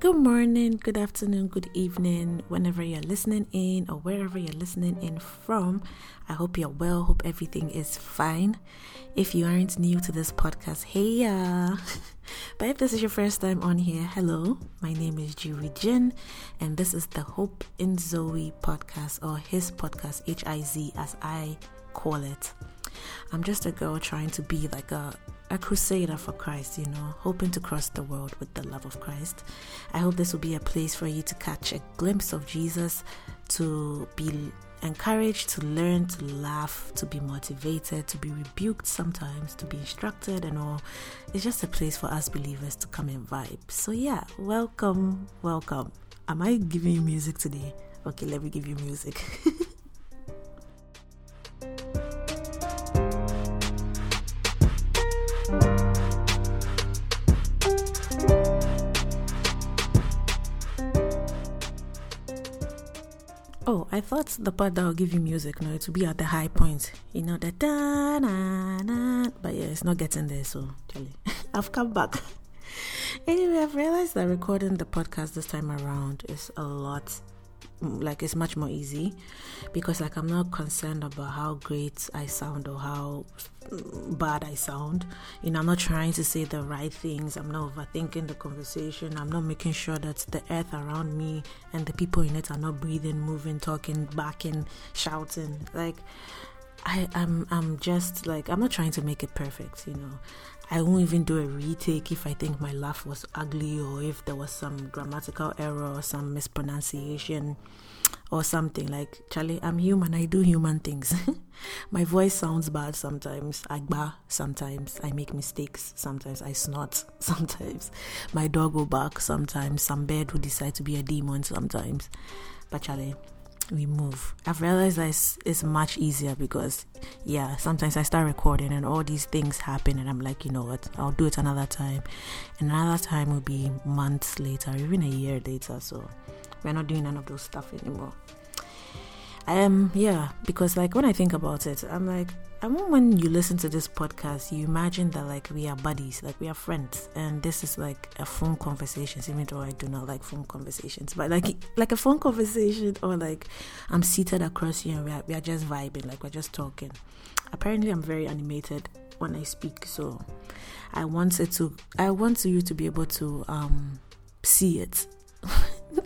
Good morning, good afternoon, good evening, whenever you're listening in or wherever you're listening in from. I hope you're well, hope everything is fine. If you aren't new to this podcast, hey ya! but if this is your first time on here, hello, my name is Jiri Jin, and this is the Hope in Zoe podcast or his podcast, H I Z as I call it. I'm just a girl trying to be like a a crusader for Christ, you know, hoping to cross the world with the love of Christ. I hope this will be a place for you to catch a glimpse of Jesus, to be encouraged, to learn, to laugh, to be motivated, to be rebuked sometimes, to be instructed, and all. It's just a place for us believers to come and vibe. So, yeah, welcome, welcome. Am I giving you music today? Okay, let me give you music. Oh, I thought the part that will give you music, no, it will be at the high point. You know, the da na na. But yeah, it's not getting there, so. I've come back. anyway, I've realized that recording the podcast this time around is a lot like it's much more easy because like I'm not concerned about how great I sound or how bad I sound. You know, I'm not trying to say the right things. I'm not overthinking the conversation. I'm not making sure that the earth around me and the people in it are not breathing, moving, talking, backing, shouting. Like I I'm, I'm just like I'm not trying to make it perfect, you know. I won't even do a retake if I think my laugh was ugly or if there was some grammatical error or some mispronunciation or something. Like, Charlie, I'm human, I do human things. my voice sounds bad sometimes. I bar sometimes. I make mistakes sometimes. I snort sometimes. My dog will bark sometimes. Some bird will decide to be a demon sometimes. But, Charlie, we move. I've realized that it's, it's, much easier because, yeah, sometimes I start recording and all these things happen, and I'm like, you know what, I'll do it another time. And another time will be months later, even a year later. So we're not doing none of those stuff anymore. Um, yeah, because like when I think about it, I'm like, I mean, when you listen to this podcast, you imagine that like we are buddies, like we are friends, and this is like a phone conversation. Even though I do not like phone conversations, but like like a phone conversation, or like I'm seated across you and we are, we are just vibing, like we're just talking. Apparently, I'm very animated when I speak, so I wanted to, I want you to be able to um see it.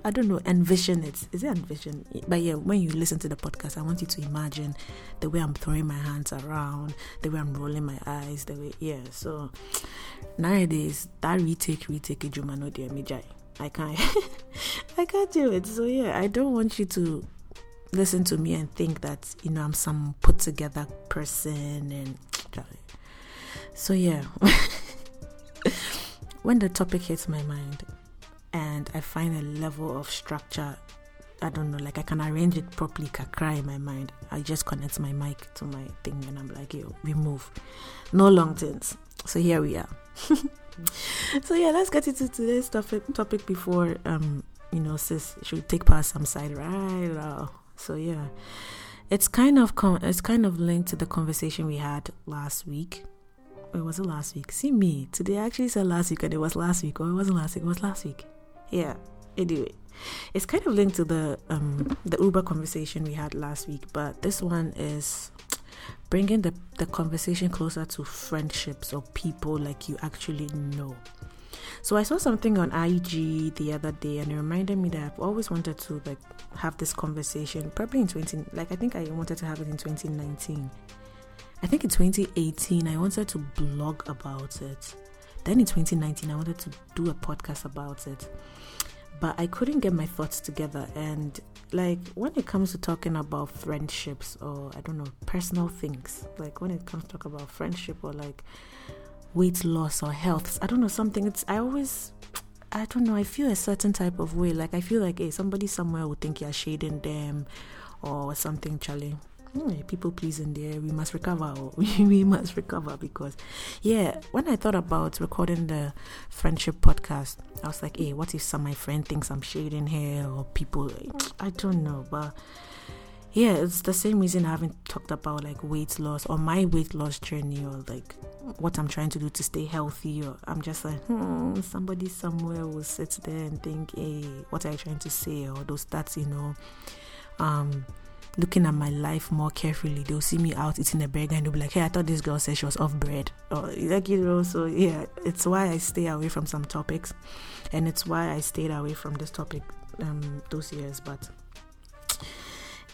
I don't know, envision it. Is it envision? But yeah, when you listen to the podcast, I want you to imagine the way I'm throwing my hands around, the way I'm rolling my eyes, the way, yeah. So nowadays, that retake, retake, Juma no dear I can't, I can't do it. So yeah, I don't want you to listen to me and think that you know I'm some put together person and so yeah. when the topic hits my mind, and I find a level of structure. I don't know, like I can arrange it properly, cry in my mind. I just connect my mic to my thing and I'm like, yo, we move. No long things. So here we are. so yeah, let's get into today's topic topic before um, you know, sis should take past some side right now. So yeah. It's kind of com- it's kind of linked to the conversation we had last week. It was it last week? See me today. I actually said last week, and it was last week, or it wasn't last week. It was last week yeah anyway it's kind of linked to the um the uber conversation we had last week but this one is bringing the the conversation closer to friendships or people like you actually know. So i saw something on ig the other day and it reminded me that i've always wanted to like have this conversation probably in 20 like i think i wanted to have it in 2019 i think in 2018 i wanted to blog about it. Then in 2019, I wanted to do a podcast about it, but I couldn't get my thoughts together. And like when it comes to talking about friendships or I don't know, personal things, like when it comes to talk about friendship or like weight loss or health, I don't know, something, it's, I always, I don't know, I feel a certain type of way. Like I feel like, hey, somebody somewhere would think you're shading them or something, Charlie mm, people pleasing there. We must recover. we must recover because, yeah, when I thought about recording the friendship podcast, I was like, hey, what if some my friend thinks I'm shading here or people? I don't know, but yeah, it's the same reason I haven't talked about like weight loss or my weight loss journey or like what I'm trying to do to stay healthy. Or I'm just like, hmm, somebody somewhere will sit there and think, hey, what are you trying to say? Or those stats, you know, um, looking at my life more carefully. They'll see me out eating a burger and they'll be like, hey, I thought this girl said she was off bread. Or like, you know, so yeah, it's why I stay away from some topics. And it's why I stayed away from this topic um, those years. But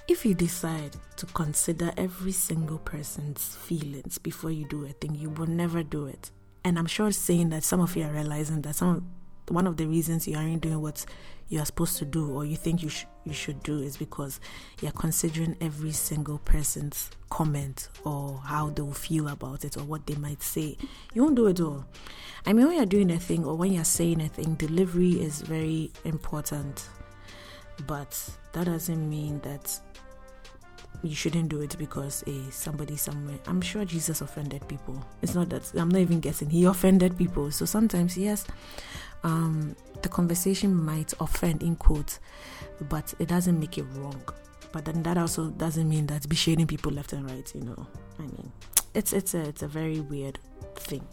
if you decide to consider every single person's feelings before you do a thing, you will never do it. And I'm sure saying that some of you are realizing that some one of the reasons you aren't doing what you are supposed to do or you think you sh- you should do is because you're considering every single person's comment or how they'll feel about it or what they might say. You won't do it all. I mean, when you're doing a thing or when you're saying a thing, delivery is very important. But that doesn't mean that you shouldn't do it because a eh, somebody somewhere. I'm sure Jesus offended people. It's not that I'm not even guessing. He offended people. So sometimes yes, um, the conversation might offend in quotes, but it doesn't make it wrong. But then that also doesn't mean that be shading people left and right. You know, I mean, it's it's a it's a very weird thing.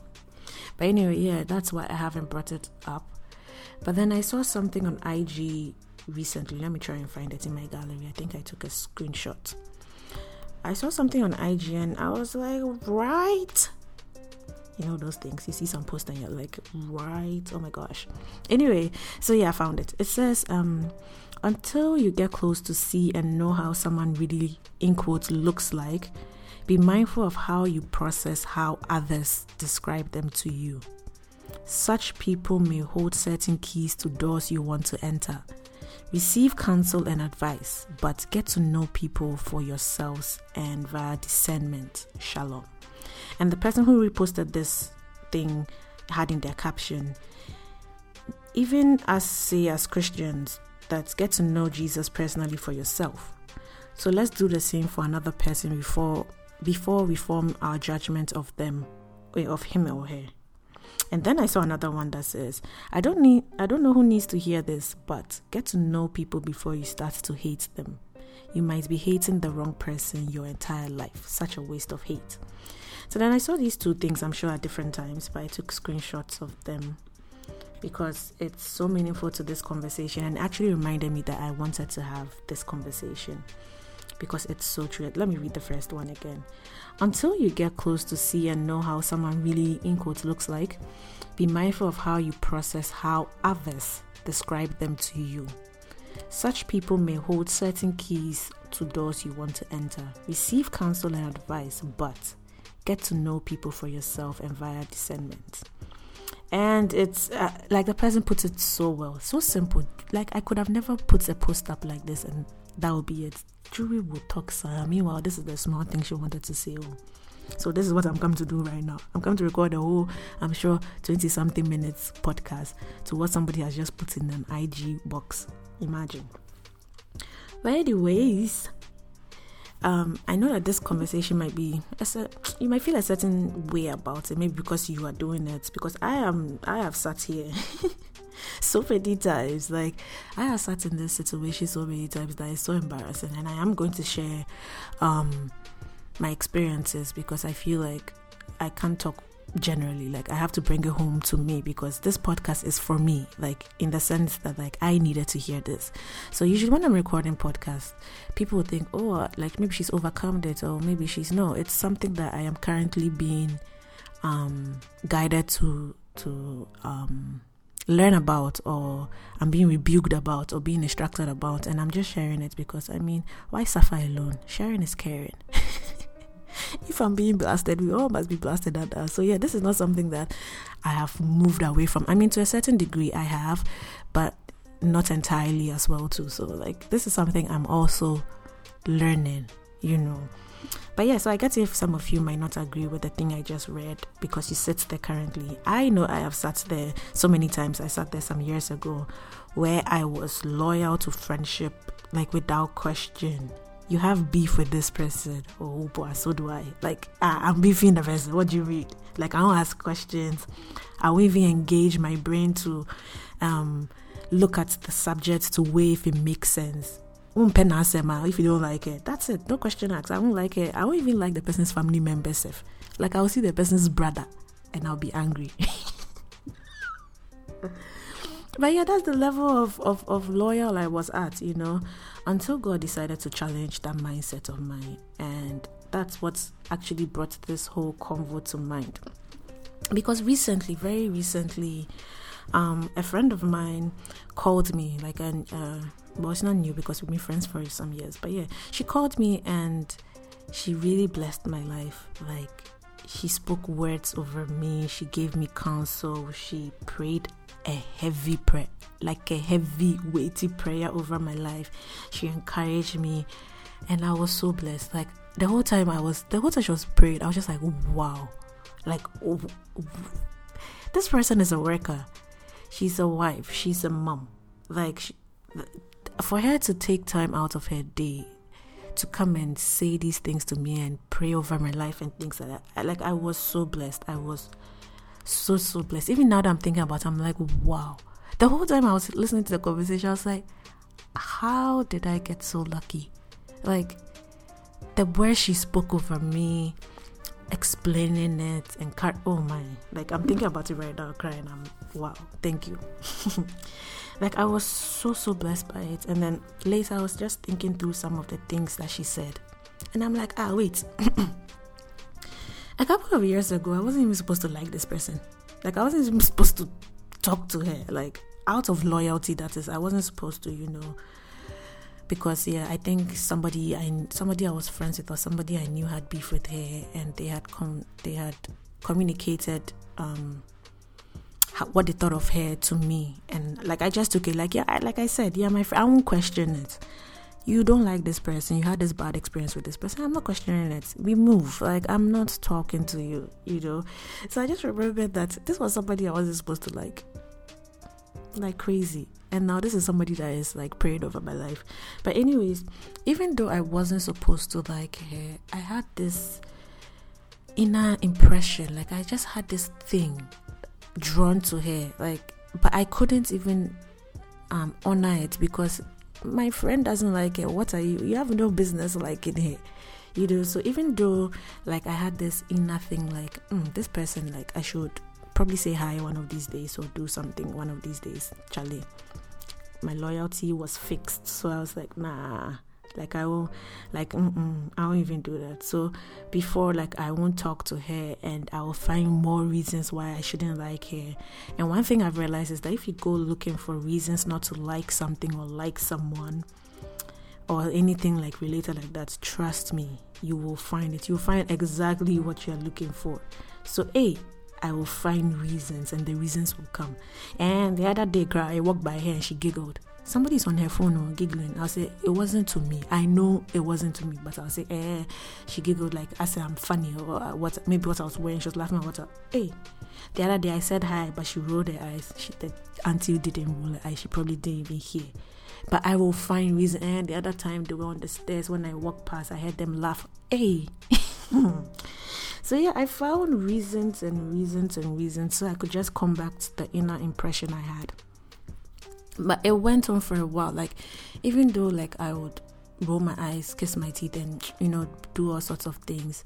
But anyway, yeah, that's why I haven't brought it up. But then I saw something on IG recently. Let me try and find it in my gallery. I think I took a screenshot. I saw something on IGN. I was like, right? You know those things. You see some post and you're like, right? Oh my gosh. Anyway, so yeah, I found it. It says, um, until you get close to see and know how someone really, in quotes, looks like, be mindful of how you process how others describe them to you. Such people may hold certain keys to doors you want to enter Receive counsel and advice, but get to know people for yourselves and via discernment. Shalom. And the person who reposted this thing had in their caption, even as say as Christians, that get to know Jesus personally for yourself. So let's do the same for another person before before we form our judgment of them, eh, of him or her. And then I saw another one that says, I don't need I don't know who needs to hear this, but get to know people before you start to hate them. You might be hating the wrong person your entire life. Such a waste of hate. So then I saw these two things, I'm sure at different times, but I took screenshots of them because it's so meaningful to this conversation and actually reminded me that I wanted to have this conversation because it's so true. Let me read the first one again. Until you get close to see and know how someone really, in quotes, looks like, be mindful of how you process how others describe them to you. Such people may hold certain keys to doors you want to enter. Receive counsel and advice, but get to know people for yourself and via discernment. And it's uh, like the person puts it so well, so simple. Like I could have never put a post up like this and that would be it. Jury will talk, sir. Meanwhile, this is the small thing she wanted to say. Oh. So this is what I'm coming to do right now. I'm coming to record a whole, I'm sure, 20 something minutes podcast to what somebody has just put in an IG box. Imagine. But anyways, um, I know that this conversation might be, a, you might feel a certain way about it, maybe because you are doing it. Because I am, I have sat here so many times. Like I have sat in this situation so many times that it's so embarrassing, and I am going to share um, my experiences because I feel like I can't talk generally like i have to bring it home to me because this podcast is for me like in the sense that like i needed to hear this so usually when i'm recording podcasts people think oh like maybe she's overcome it or maybe she's no it's something that i am currently being um guided to to um learn about or I'm being rebuked about or being instructed about and I'm just sharing it because I mean why suffer alone? Sharing is caring. if I'm being blasted, we all must be blasted at us. So yeah, this is not something that I have moved away from. I mean to a certain degree I have, but not entirely as well too. So like this is something I'm also learning, you know. But yeah, so I get if some of you might not agree with the thing I just read because you sit there currently. I know I have sat there so many times. I sat there some years ago where I was loyal to friendship, like without question. You have beef with this person. Oh boy, so do I. Like ah, I'm beefing the person. What do you read? Like I don't ask questions. I will even engage my brain to um, look at the subject to weigh if it makes sense if you don't like it. That's it. No question asked. I won't like it. I won't even like the person's family members. If like I'll see the person's brother and I'll be angry. but yeah, that's the level of, of, of loyal I was at, you know, until God decided to challenge that mindset of mine. And that's what's actually brought this whole convo to mind. Because recently, very recently, um, a friend of mine called me, like, an, uh, well, it's not new because we've been friends for some years, but yeah, she called me and she really blessed my life. Like, she spoke words over me, she gave me counsel, she prayed a heavy prayer, like a heavy, weighty prayer over my life. She encouraged me, and I was so blessed. Like, the whole time I was, the whole time she was praying, I was just like, wow, like, oh, this person is a worker she's a wife, she's a mom. Like, she, for her to take time out of her day to come and say these things to me and pray over my life and things like that, like, I was so blessed. I was so, so blessed. Even now that I'm thinking about it, I'm like, wow. The whole time I was listening to the conversation, I was like, how did I get so lucky? Like, the words she spoke over me, explaining it and cut oh my. Like i'm thinking about it right now crying. I'm wow. Thank you. Like i was so so blessed by it. And then later i was just thinking through some of the things that she said. And i'm like ah wait a couple of years ago i wasn't even supposed to like this person. Like i wasn't even supposed to talk to her. Like out of loyalty that is i wasn't supposed to you know. Because yeah, I think somebody I somebody I was friends with or somebody I knew had beef with her, and they had come they had communicated um what they thought of her to me, and like I just took it like yeah, I, like I said, yeah, my friend, I won't question it. You don't like this person. You had this bad experience with this person. I'm not questioning it. We move. Like I'm not talking to you. You know. So I just remembered that this was somebody I wasn't supposed to like like crazy. And now this is somebody that is like prayed over my life. But anyways, even though I wasn't supposed to like her, I had this inner impression. Like I just had this thing drawn to her. Like but I couldn't even um honor it because my friend doesn't like it. What are you? You have no business liking her you know so even though like i had this inner thing like mm, this person like i should probably say hi one of these days or do something one of these days, Charlie. My loyalty was fixed, so I was like, nah, like I will, like mm I won't even do that. So before, like I won't talk to her, and I will find more reasons why I shouldn't like her. And one thing I've realized is that if you go looking for reasons not to like something or like someone, or anything like related like that, trust me, you will find it. You'll find exactly what you're looking for. So, A, I will find reasons and the reasons will come. And the other day, girl, I walked by her and she giggled. Somebody's on her phone or giggling. I'll say, It wasn't to me. I know it wasn't to me, but I'll say, Eh, she giggled like I said, I'm funny or uh, what, maybe what I was wearing. She was laughing at what. hey, the other day I said hi, but she rolled her eyes. She, the auntie didn't roll her eyes. She probably didn't even hear. But I will find reason. And the other time they were on the stairs when I walked past, I heard them laugh. Hey. So yeah, I found reasons and reasons and reasons so I could just come back to the inner impression I had. But it went on for a while. Like even though like I would roll my eyes, kiss my teeth and you know, do all sorts of things,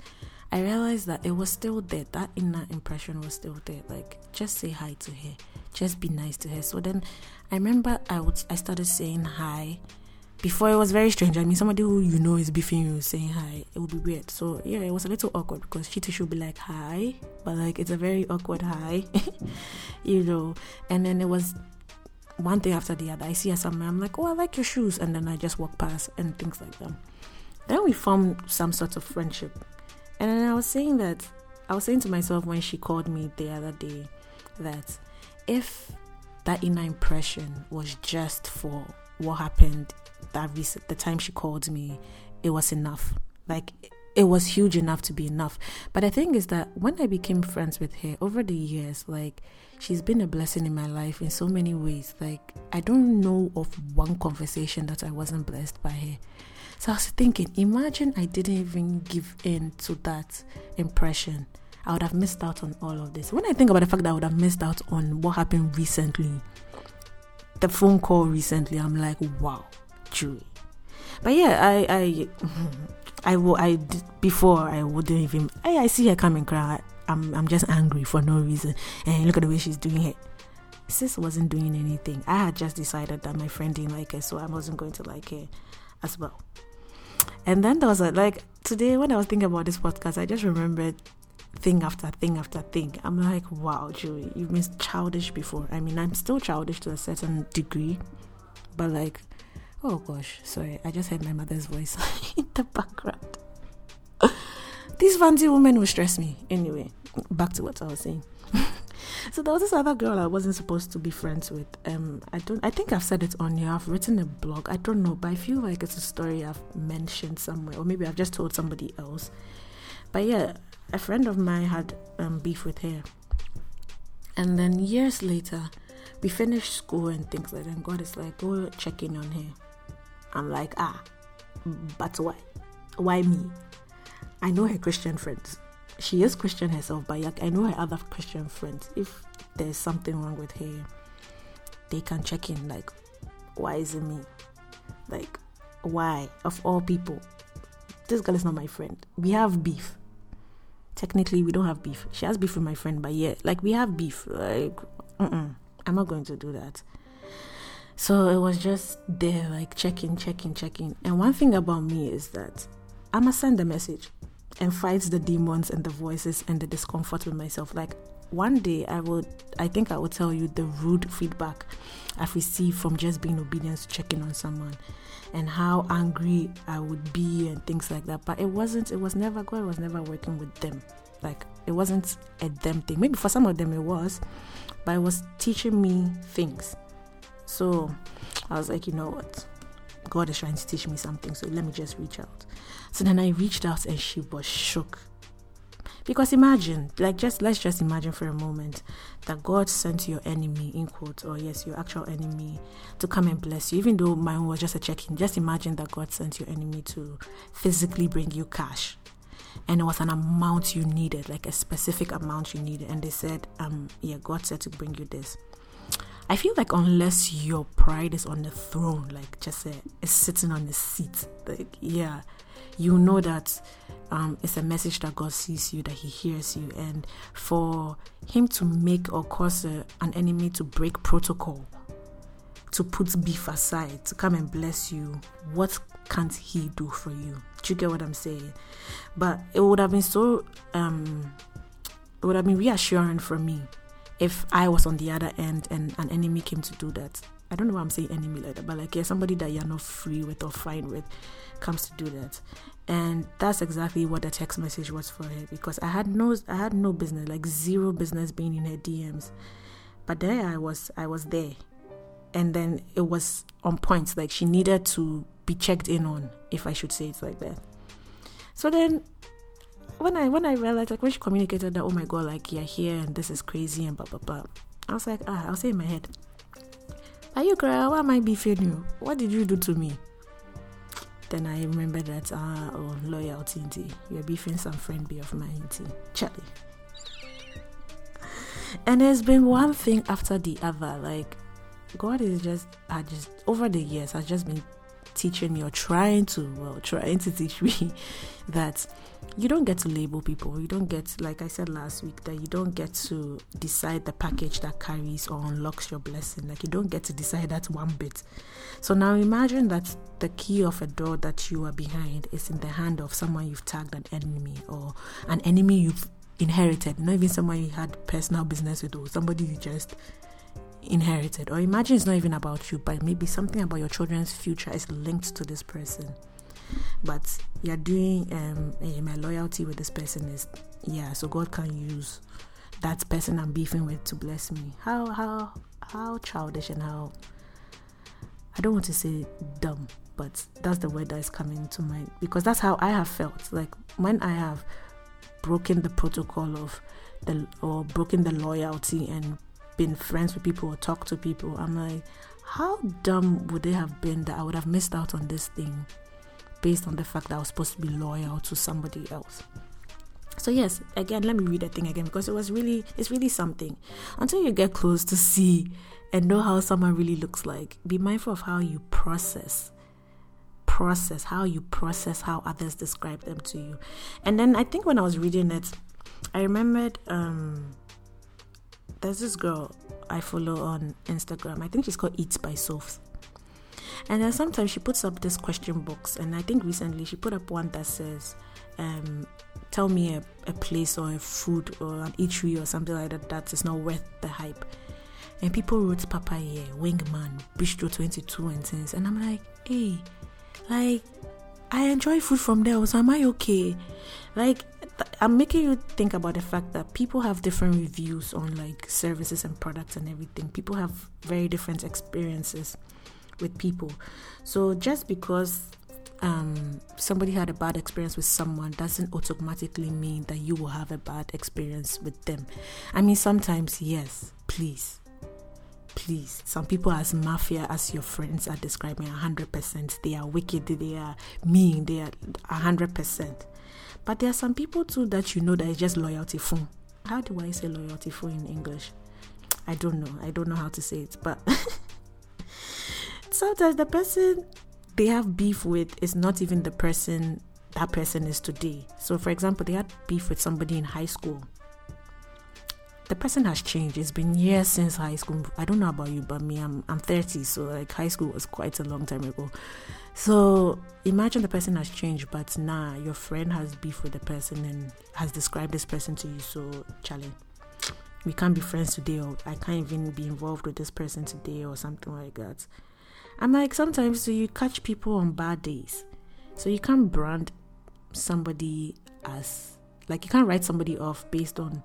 I realized that it was still there. That inner impression was still there. Like just say hi to her. Just be nice to her. So then I remember I would I started saying hi before it was very strange. I mean, somebody who you know is beefing you saying hi, it would be weird. So yeah, it was a little awkward because she too should be like hi, but like it's a very awkward hi, you know. And then it was one thing after the other. I see her somewhere, I'm like, oh, I like your shoes, and then I just walk past and things like that. Then we formed some sort of friendship, and then I was saying that I was saying to myself when she called me the other day that if that inner impression was just for what happened that the time she called me, it was enough. Like it was huge enough to be enough. But the thing is that when I became friends with her over the years, like she's been a blessing in my life in so many ways. Like I don't know of one conversation that I wasn't blessed by her. So I was thinking, imagine I didn't even give in to that impression. I would have missed out on all of this. When I think about the fact that I would have missed out on what happened recently, the phone call recently, I'm like, wow, Julie. But yeah, I I I will I before I wouldn't even I, I see her coming cry. I'm I'm just angry for no reason. And look at the way she's doing it. Sis wasn't doing anything. I had just decided that my friend didn't like her, so I wasn't going to like her as well. And then there was a, like today when I was thinking about this podcast, I just remembered thing after thing after thing. I'm like, wow, Julie, you've been childish before. I mean, I'm still childish to a certain degree, but like, oh gosh, sorry, I just heard my mother's voice in the background. These fancy women will stress me. Anyway, back to what I was saying. so there was this other girl I wasn't supposed to be friends with. Um, I don't. I think I've said it on here. I've written a blog. I don't know, but I feel like it's a story I've mentioned somewhere, or maybe I've just told somebody else. But yeah, a friend of mine had um, beef with her. And then years later, we finished school and things like that. And God is like, go check in on her. I'm like, ah, but why? Why me? I know her Christian friends. She is Christian herself, but like, I know her other Christian friends. If there's something wrong with her, they can check in. Like, why is it me? Like, why? Of all people, this girl is not my friend. We have beef technically we don't have beef. She has beef with my friend, but yeah, like we have beef. Like, mm I'm not going to do that. So it was just there, like checking, checking, checking. And one thing about me is that I'ma send a message and fight the demons and the voices and the discomfort with myself. Like one day I would I think I will tell you the rude feedback I've received from just being obedient to checking on someone and how angry I would be and things like that. But it wasn't it was never God was never working with them. Like it wasn't a them thing. Maybe for some of them it was, but it was teaching me things. So I was like, you know what? God is trying to teach me something, so let me just reach out. So then I reached out and she was shook because imagine, like, just let's just imagine for a moment that God sent your enemy, in quotes, or yes, your actual enemy, to come and bless you. Even though mine was just a check in, just imagine that God sent your enemy to physically bring you cash. And it was an amount you needed, like a specific amount you needed. And they said, um, yeah, God said to bring you this. I feel like unless your pride is on the throne, like just a, sitting on the seat, like yeah, you know that um, it's a message that God sees you, that He hears you, and for Him to make or cause a, an enemy to break protocol, to put beef aside, to come and bless you, what can't He do for you? Do you get what I'm saying? But it would have been so, um, it would have been reassuring for me if I was on the other end and an enemy came to do that. I don't know why I'm saying enemy like that, but like yeah, somebody that you're not free with or fine with comes to do that. And that's exactly what the text message was for her because I had no I had no business, like zero business being in her DMs. But there I was I was there. And then it was on points, like she needed to be checked in on, if I should say it like that. So then when I when I realized like when she communicated that, oh my god, like you're here and this is crazy and blah blah blah. I was like, ah, I'll say in my head, are you girl? Why am I beefing you? What did you do to me? Then I remember that, ah, oh, loyalty, you're beefing some friend be of mine, Charlie. And there's been one thing after the other. Like, God is just, I just, over the years, has just been teaching me or trying to, well, trying to teach me that you don't get to label people. You don't get, like I said last week, that you don't get to decide the package that carries or unlocks your blessing. Like you don't get to decide that one bit. So now imagine that the key of a door that you are behind is in the hand of someone you've tagged an enemy or an enemy you've inherited, not even someone you had personal business with or somebody you just inherited. Or imagine it's not even about you, but maybe something about your children's future is linked to this person but you're doing um my loyalty with this person is yeah so god can use that person i'm beefing with to bless me. How how how childish and how i don't want to say dumb but that's the word that is coming to mind because that's how i have felt. Like when i have broken the protocol of the or broken the loyalty and been friends with people or talked to people i'm like how dumb would they have been that i would have missed out on this thing based on the fact that I was supposed to be loyal to somebody else. So yes, again, let me read the thing again because it was really it's really something. Until you get close to see and know how someone really looks like, be mindful of how you process process, how you process how others describe them to you. And then I think when I was reading it, I remembered um, there's this girl I follow on Instagram. I think she's called Eats by Sophs. And then sometimes she puts up this question box, and I think recently she put up one that says, um, "Tell me a, a place or a food or an eatery or something like that that is not worth the hype." And people wrote Papaya, Wingman, Bistro 22 and things. And I'm like, hey, like, I enjoy food from there, so am I okay? Like, I'm making you think about the fact that people have different reviews on like services and products and everything. People have very different experiences with people. So just because um, somebody had a bad experience with someone doesn't automatically mean that you will have a bad experience with them. I mean, sometimes, yes, please. Please. Some people as mafia as your friends are describing 100% they are wicked. They are mean. They are 100% but there are some people too that you know that is just loyalty phone. How do i say loyalty phone in english? I don't know. I don't know how to say it but sometimes the person they have beef with is not even the person that person is today so for example they had beef with somebody in high school the person has changed. It's been years since high school. I don't know about you, but me, I'm I'm 30, so like high school was quite a long time ago. So imagine the person has changed, but nah, your friend has beef with the person and has described this person to you. So Charlie, we can't be friends today, or I can't even be involved with this person today, or something like that. I'm like sometimes so you catch people on bad days, so you can't brand somebody as like you can't write somebody off based on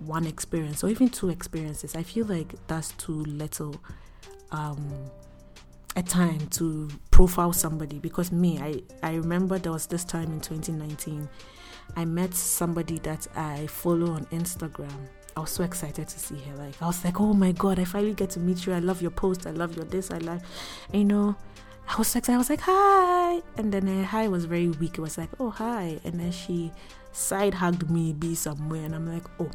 one experience or even two experiences. I feel like that's too little um, a time to profile somebody because me, I, I remember there was this time in 2019, I met somebody that I follow on Instagram. I was so excited to see her. Like I was like, oh my god, I finally get to meet you. I love your post. I love your this. I like, you know. I was so excited. I was like, hi, and then her hi was very weak. It was like, oh hi, and then she side hugged me, be somewhere, and I'm like, oh,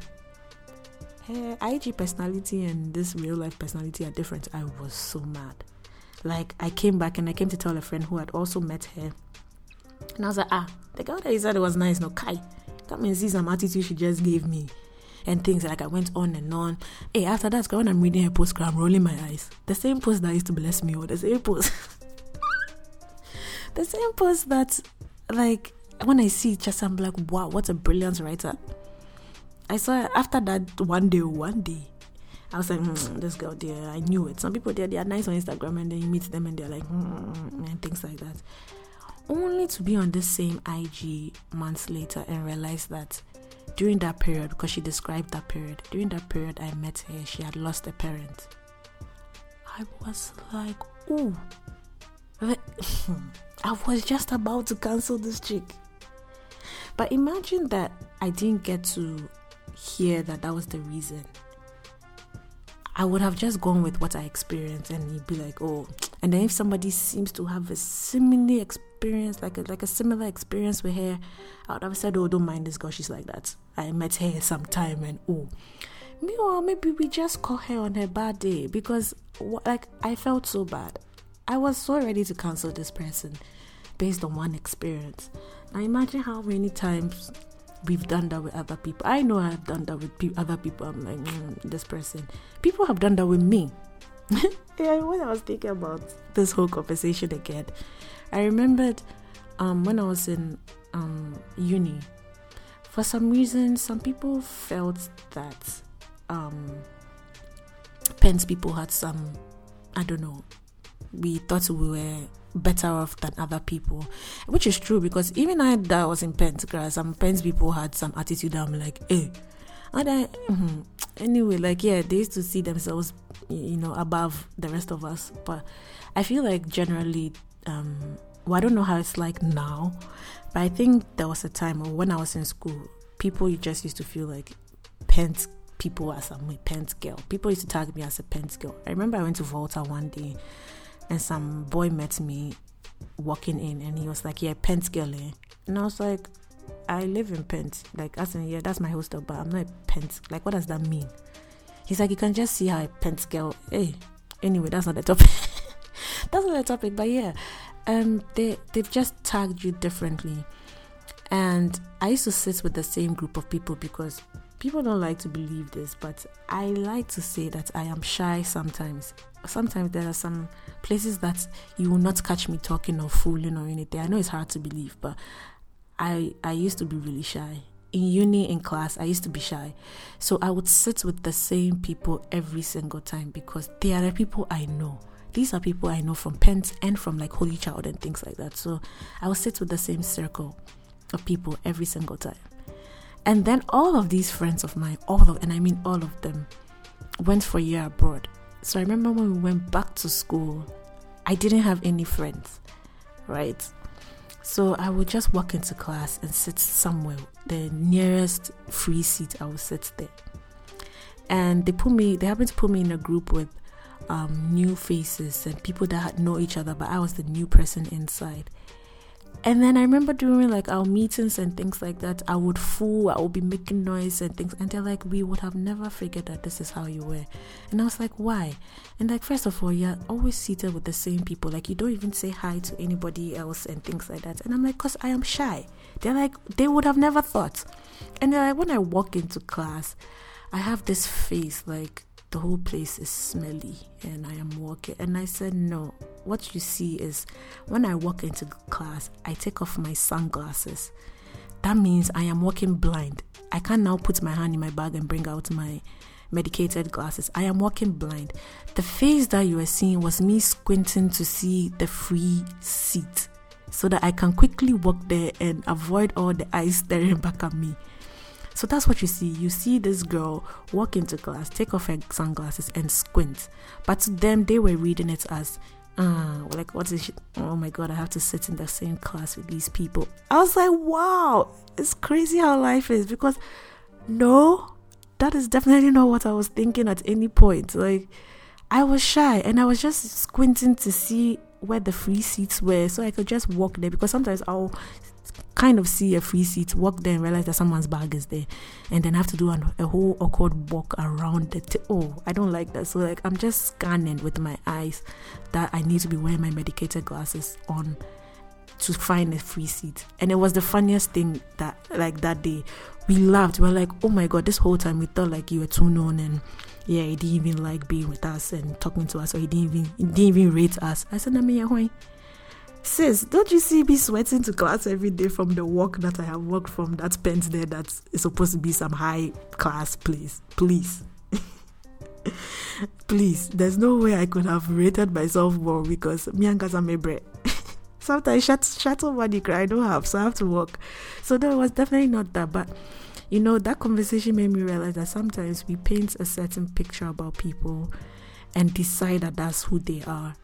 her IG personality and this real life personality are different. I was so mad. Like I came back and I came to tell a friend who had also met her. And I was like, ah, the girl that you said it was nice, no Kai. Come and see some attitude she just gave me. And things like I went on and on. Hey, after that, when I'm reading her post, I'm rolling my eyes. The same post that used to bless me, or the same post. the same post that, like, when I see just I'm like, wow, what a brilliant writer. I saw after that one day, one day, I was like, mm, this girl there, I knew it. Some people there, they are nice on Instagram and then you meet them and they're like, mm, and things like that. Only to be on the same IG months later and realize that during that period, because she described that period, during that period I met her, she had lost a parent. I was like, ooh. I was just about to cancel this chick. But imagine that I didn't get to hear that that was the reason, I would have just gone with what I experienced and you'd be like, oh. And then if somebody seems to have a similar experience, like a, like a similar experience with her, I would have said, oh, don't mind this girl, she's like that. I met her sometime and oh. Meanwhile, maybe we just caught her on her bad day because like I felt so bad. I was so ready to cancel this person based on one experience. Now imagine how many times we've done that with other people. I know I've done that with pe- other people. I'm like, mm, this person. People have done that with me. yeah, when I was thinking about this whole conversation again, I remembered um, when I was in um, uni. For some reason, some people felt that um, people had some, I don't know, we thought we were better off than other people, which is true because even I that was in Pens, some Pens people had some attitude. I'm like, eh, and I, mm-hmm. anyway, like yeah, they used to see themselves, you know, above the rest of us. But I feel like generally, um, well, I don't know how it's like now, but I think there was a time when I was in school, people just used to feel like pent people as a pent girl. People used to tag me as a pent girl. I remember I went to Volta one day and some boy met me walking in and he was like, Yeah, Pent girl. Eh? And I was like, I live in Pent. Like, as in, yeah, that's my hostel, but I'm not a Pent. Like, what does that mean? He's like, You can just see how a Pent girl. Hey, anyway, that's not the topic. that's not the topic, but yeah. um, they they've just tagged you differently. And I used to sit with the same group of people because people don't like to believe this, but I like to say that I am shy sometimes. Sometimes there are some places that you will not catch me talking or fooling or anything. I know it's hard to believe, but I I used to be really shy. In uni, in class, I used to be shy. So I would sit with the same people every single time because they are the people I know. These are people I know from Pence and from like Holy Child and things like that. So I would sit with the same circle of people every single time. And then all of these friends of mine, all of, and I mean all of them, went for a year abroad. So I remember when we went back to school, I didn't have any friends, right? So I would just walk into class and sit somewhere, the nearest free seat, I would sit there. And they put me, they happened to put me in a group with um, new faces and people that had know each other, but I was the new person inside. And then I remember during like our meetings and things like that, I would fool, I would be making noise and things. And they're like, we would have never figured that this is how you were. And I was like, why? And like, first of all, you're always seated with the same people. Like, you don't even say hi to anybody else and things like that. And I'm like, because I am shy. They're like, they would have never thought. And then like, when I walk into class, I have this face like, the whole place is smelly and I am walking. And I said, No, what you see is when I walk into class, I take off my sunglasses. That means I am walking blind. I can't now put my hand in my bag and bring out my medicated glasses. I am walking blind. The face that you are seeing was me squinting to see the free seat so that I can quickly walk there and avoid all the eyes staring back at me. So that's what you see. You see this girl walk into class, take off her sunglasses, and squint. But to them, they were reading it as, uh, like, what is she? Oh my god, I have to sit in the same class with these people. I was like, wow, it's crazy how life is because no, that is definitely not what I was thinking at any point. Like, I was shy and I was just squinting to see where the free seats were so I could just walk there because sometimes I'll kind of see a free seat, walk there and realize that someone's bag is there, and then have to do an, a whole awkward walk around the. T- oh, I don't like that. So like I'm just scanning with my eyes that I need to be wearing my medicated glasses on to find a free seat. And it was the funniest thing that like that day. We laughed. We are like, oh my god, this whole time we thought like you were too known and yeah, he didn't even like being with us and talking to us or he didn't even he didn't even rate us. I said, Nami Sis, don't you see me sweating to class every day from the work that I have worked from that pens there that is supposed to be some high class place? Please. Please. There's no way I could have rated myself more because me and Gazamebre. Sometimes shut shuttle money cry I don't have, so I have to work. So it was definitely not that. But you know, that conversation made me realize that sometimes we paint a certain picture about people and decide that that's who they are.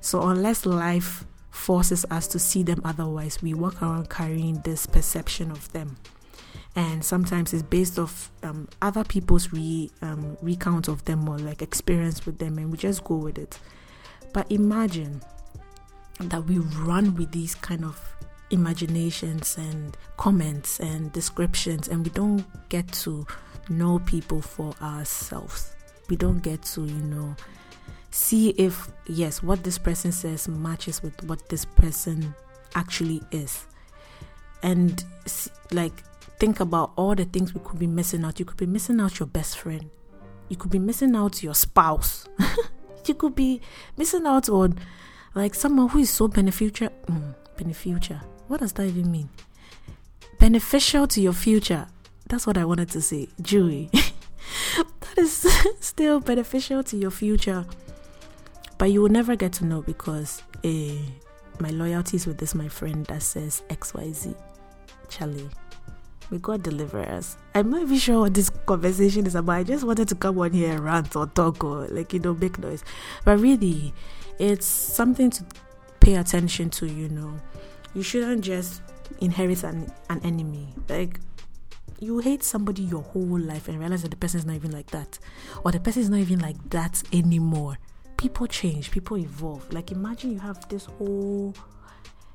So unless life forces us to see them otherwise. We walk around carrying this perception of them. And sometimes it's based off um, other people's re, um, recount of them or like experience with them, and we just go with it. But imagine that we run with these kind of imaginations and comments and descriptions, and we don't get to know people for ourselves. We don't get to, you know, see if yes what this person says matches with what this person actually is. And like think about all the things we could be missing out. You could be missing out your best friend. You could be missing out your spouse. You could be missing out on like someone who is so beneficial mm, beneficial. What does that even mean? Beneficial to your future. That's what i wanted to say. Julie that is still beneficial to your future but you will never get to know because uh, my loyalty is with this my friend that says XYZ. Charlie. May God deliver us. I'm not even sure what this conversation is about. I just wanted to come on here and rant or talk or like you know make noise. But really, it's something to pay attention to, you know. You shouldn't just inherit an, an enemy. Like you hate somebody your whole life and realize that the person is not even like that. Or the person is not even like that anymore people change, people evolve. Like imagine you have this whole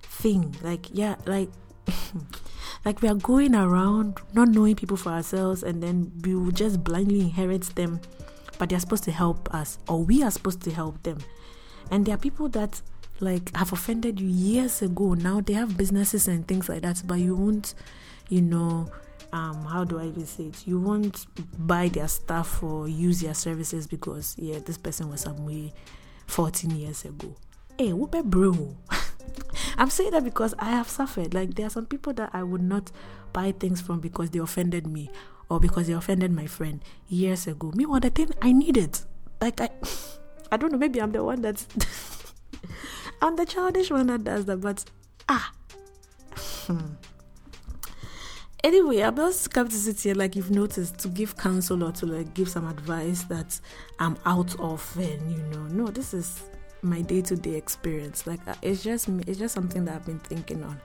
thing. Like yeah, like like we are going around not knowing people for ourselves and then we will just blindly inherit them but they're supposed to help us or we are supposed to help them and there are people that like have offended you years ago. Now they have businesses and things like that, but you won't, you know, um, how do I even say it? You won't buy their stuff or use their services because yeah, this person was some way 14 years ago. Hey, whoop bro. I'm saying that because I have suffered. Like there are some people that I would not buy things from because they offended me or because they offended my friend years ago. Me, Meanwhile, the thing I needed, like I, I don't know. Maybe I'm the one that's, I'm the childish one that does that. But ah. Anyway, I'm just come to sit here like you've noticed to give counsel or to like give some advice that I'm out of, and you know, no, this is my day-to-day experience. Like uh, it's just me it's just something that I've been thinking on.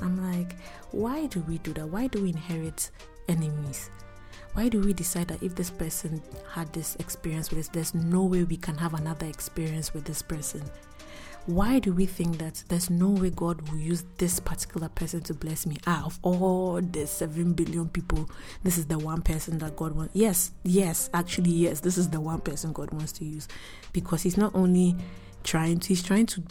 I'm like, why do we do that? Why do we inherit enemies? Why do we decide that if this person had this experience with this, there's no way we can have another experience with this person? Why do we think that there's no way God will use this particular person to bless me? Ah, of all the seven billion people, this is the one person that God wants. Yes, yes, actually, yes, this is the one person God wants to use because He's not only trying to, He's trying to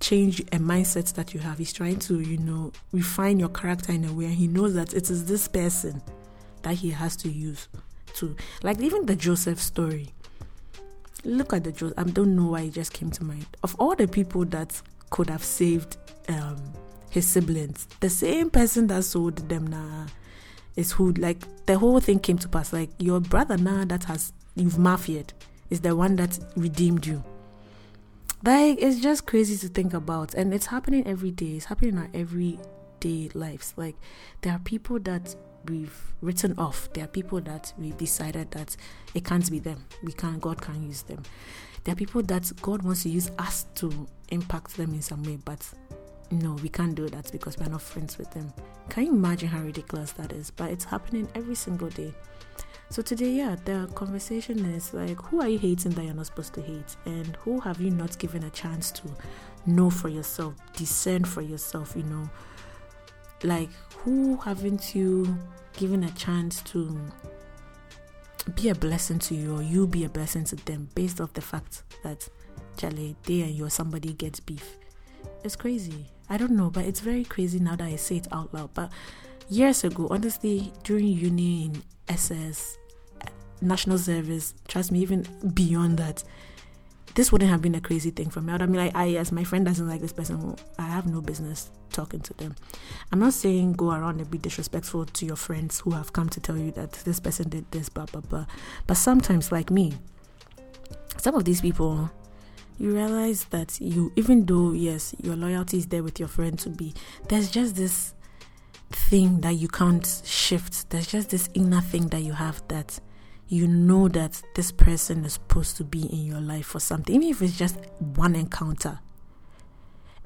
change a mindset that you have. He's trying to, you know, refine your character in a way. And he knows that it is this person that he has to use to, like, even the Joseph story. Look at the Joseph. I don't know why it just came to mind. Of all the people that could have saved um, his siblings, the same person that sold them now is who, like, the whole thing came to pass. Like, your brother now that has, you've mafiaed, is the one that redeemed you like it's just crazy to think about, and it's happening every day. It's happening in our everyday lives. Like there are people that we've written off. There are people that we've decided that it can't be them. We can't. God can't use them. There are people that God wants to use us to impact them in some way, but no, we can't do that because we're not friends with them. Can you imagine how ridiculous that is? But it's happening every single day. So today, yeah, the conversation is like, who are you hating that you're not supposed to hate, and who have you not given a chance to know for yourself, discern for yourself, you know, like who haven't you given a chance to be a blessing to you, or you be a blessing to them, based off the fact that Charlie, they and your somebody gets beef. It's crazy. I don't know, but it's very crazy now that I say it out loud. But years ago, honestly, during uni in SS, national service, trust me, even beyond that, this wouldn't have been a crazy thing for me. I mean, like, I, yes, my friend doesn't like this person. I have no business talking to them. I'm not saying go around and be disrespectful to your friends who have come to tell you that this person did this, blah, blah, blah. But sometimes, like me, some of these people, you realize that you, even though, yes, your loyalty is there with your friend to be, there's just this thing that you can't shift. There's just this inner thing that you have that you know that this person is supposed to be in your life for something, even if it's just one encounter.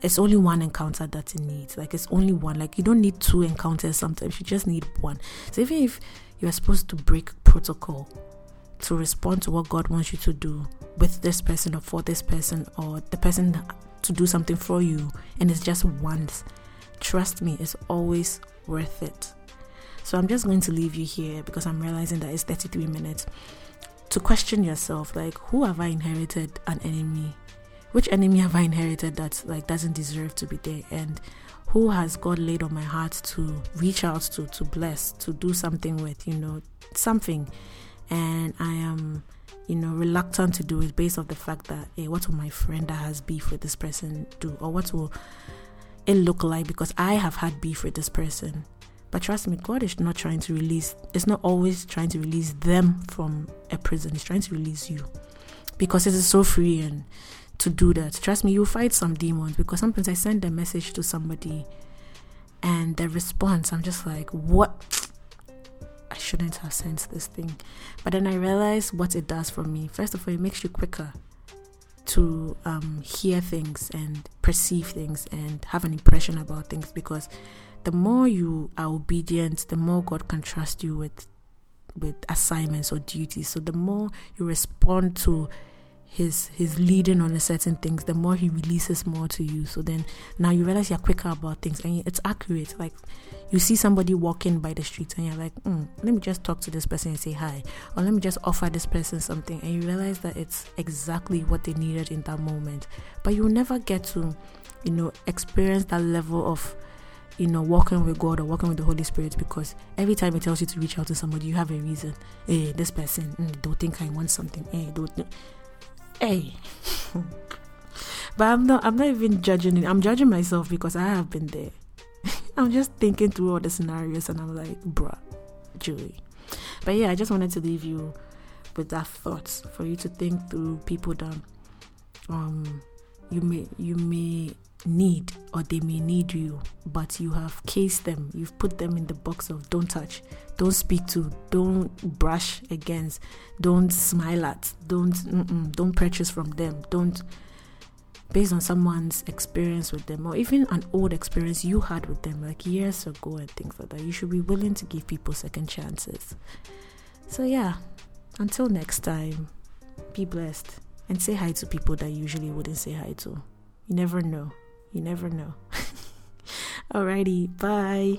It's only one encounter that it needs. Like it's only one. Like you don't need two encounters sometimes. You just need one. So even if you're supposed to break protocol to respond to what God wants you to do with this person or for this person or the person to do something for you and it's just once, trust me, it's always worth it. So I'm just going to leave you here because I'm realizing that it's 33 minutes to question yourself like who have I inherited an enemy? Which enemy have I inherited that like doesn't deserve to be there and who has God laid on my heart to reach out to to bless, to do something with, you know, something and I am you know reluctant to do it based off the fact that hey, what will my friend that has beef with this person do or what will it look like because I have had beef with this person. But trust me, God is not trying to release, it's not always trying to release them from a prison, He's trying to release you because it is so free and to do that. Trust me, you'll fight some demons because sometimes I send a message to somebody and the response, I'm just like, what? I shouldn't have sent this thing. But then I realize what it does for me. First of all, it makes you quicker to um, hear things and perceive things and have an impression about things because the more you are obedient, the more God can trust you with with assignments or duties. So the more you respond to his his leading on certain things, the more he releases more to you. So then now you realize you're quicker about things and it's accurate. Like you see somebody walking by the street and you're like, mm, let me just talk to this person and say hi, or let me just offer this person something, and you realize that it's exactly what they needed in that moment. But you'll never get to, you know, experience that level of you know, walking with God or walking with the Holy Spirit because every time it tells you to reach out to somebody, you have a reason. Hey, this person, mm, don't think I want something. Hey, don't. Hey. but I'm not. I'm not even judging it. I'm judging myself because I have been there. I'm just thinking through all the scenarios and I'm like, bruh, Julie. But yeah, I just wanted to leave you with that thought for you to think through people that um you may you may need or they may need you, but you have cased them, you've put them in the box of don't touch, don't speak to, don't brush against, don't smile at, don't don't purchase from them, don't based on someone's experience with them or even an old experience you had with them like years ago and things like that. You should be willing to give people second chances. So yeah, until next time, be blessed and say hi to people that usually wouldn't say hi to. You never know. You never know. Alrighty, bye.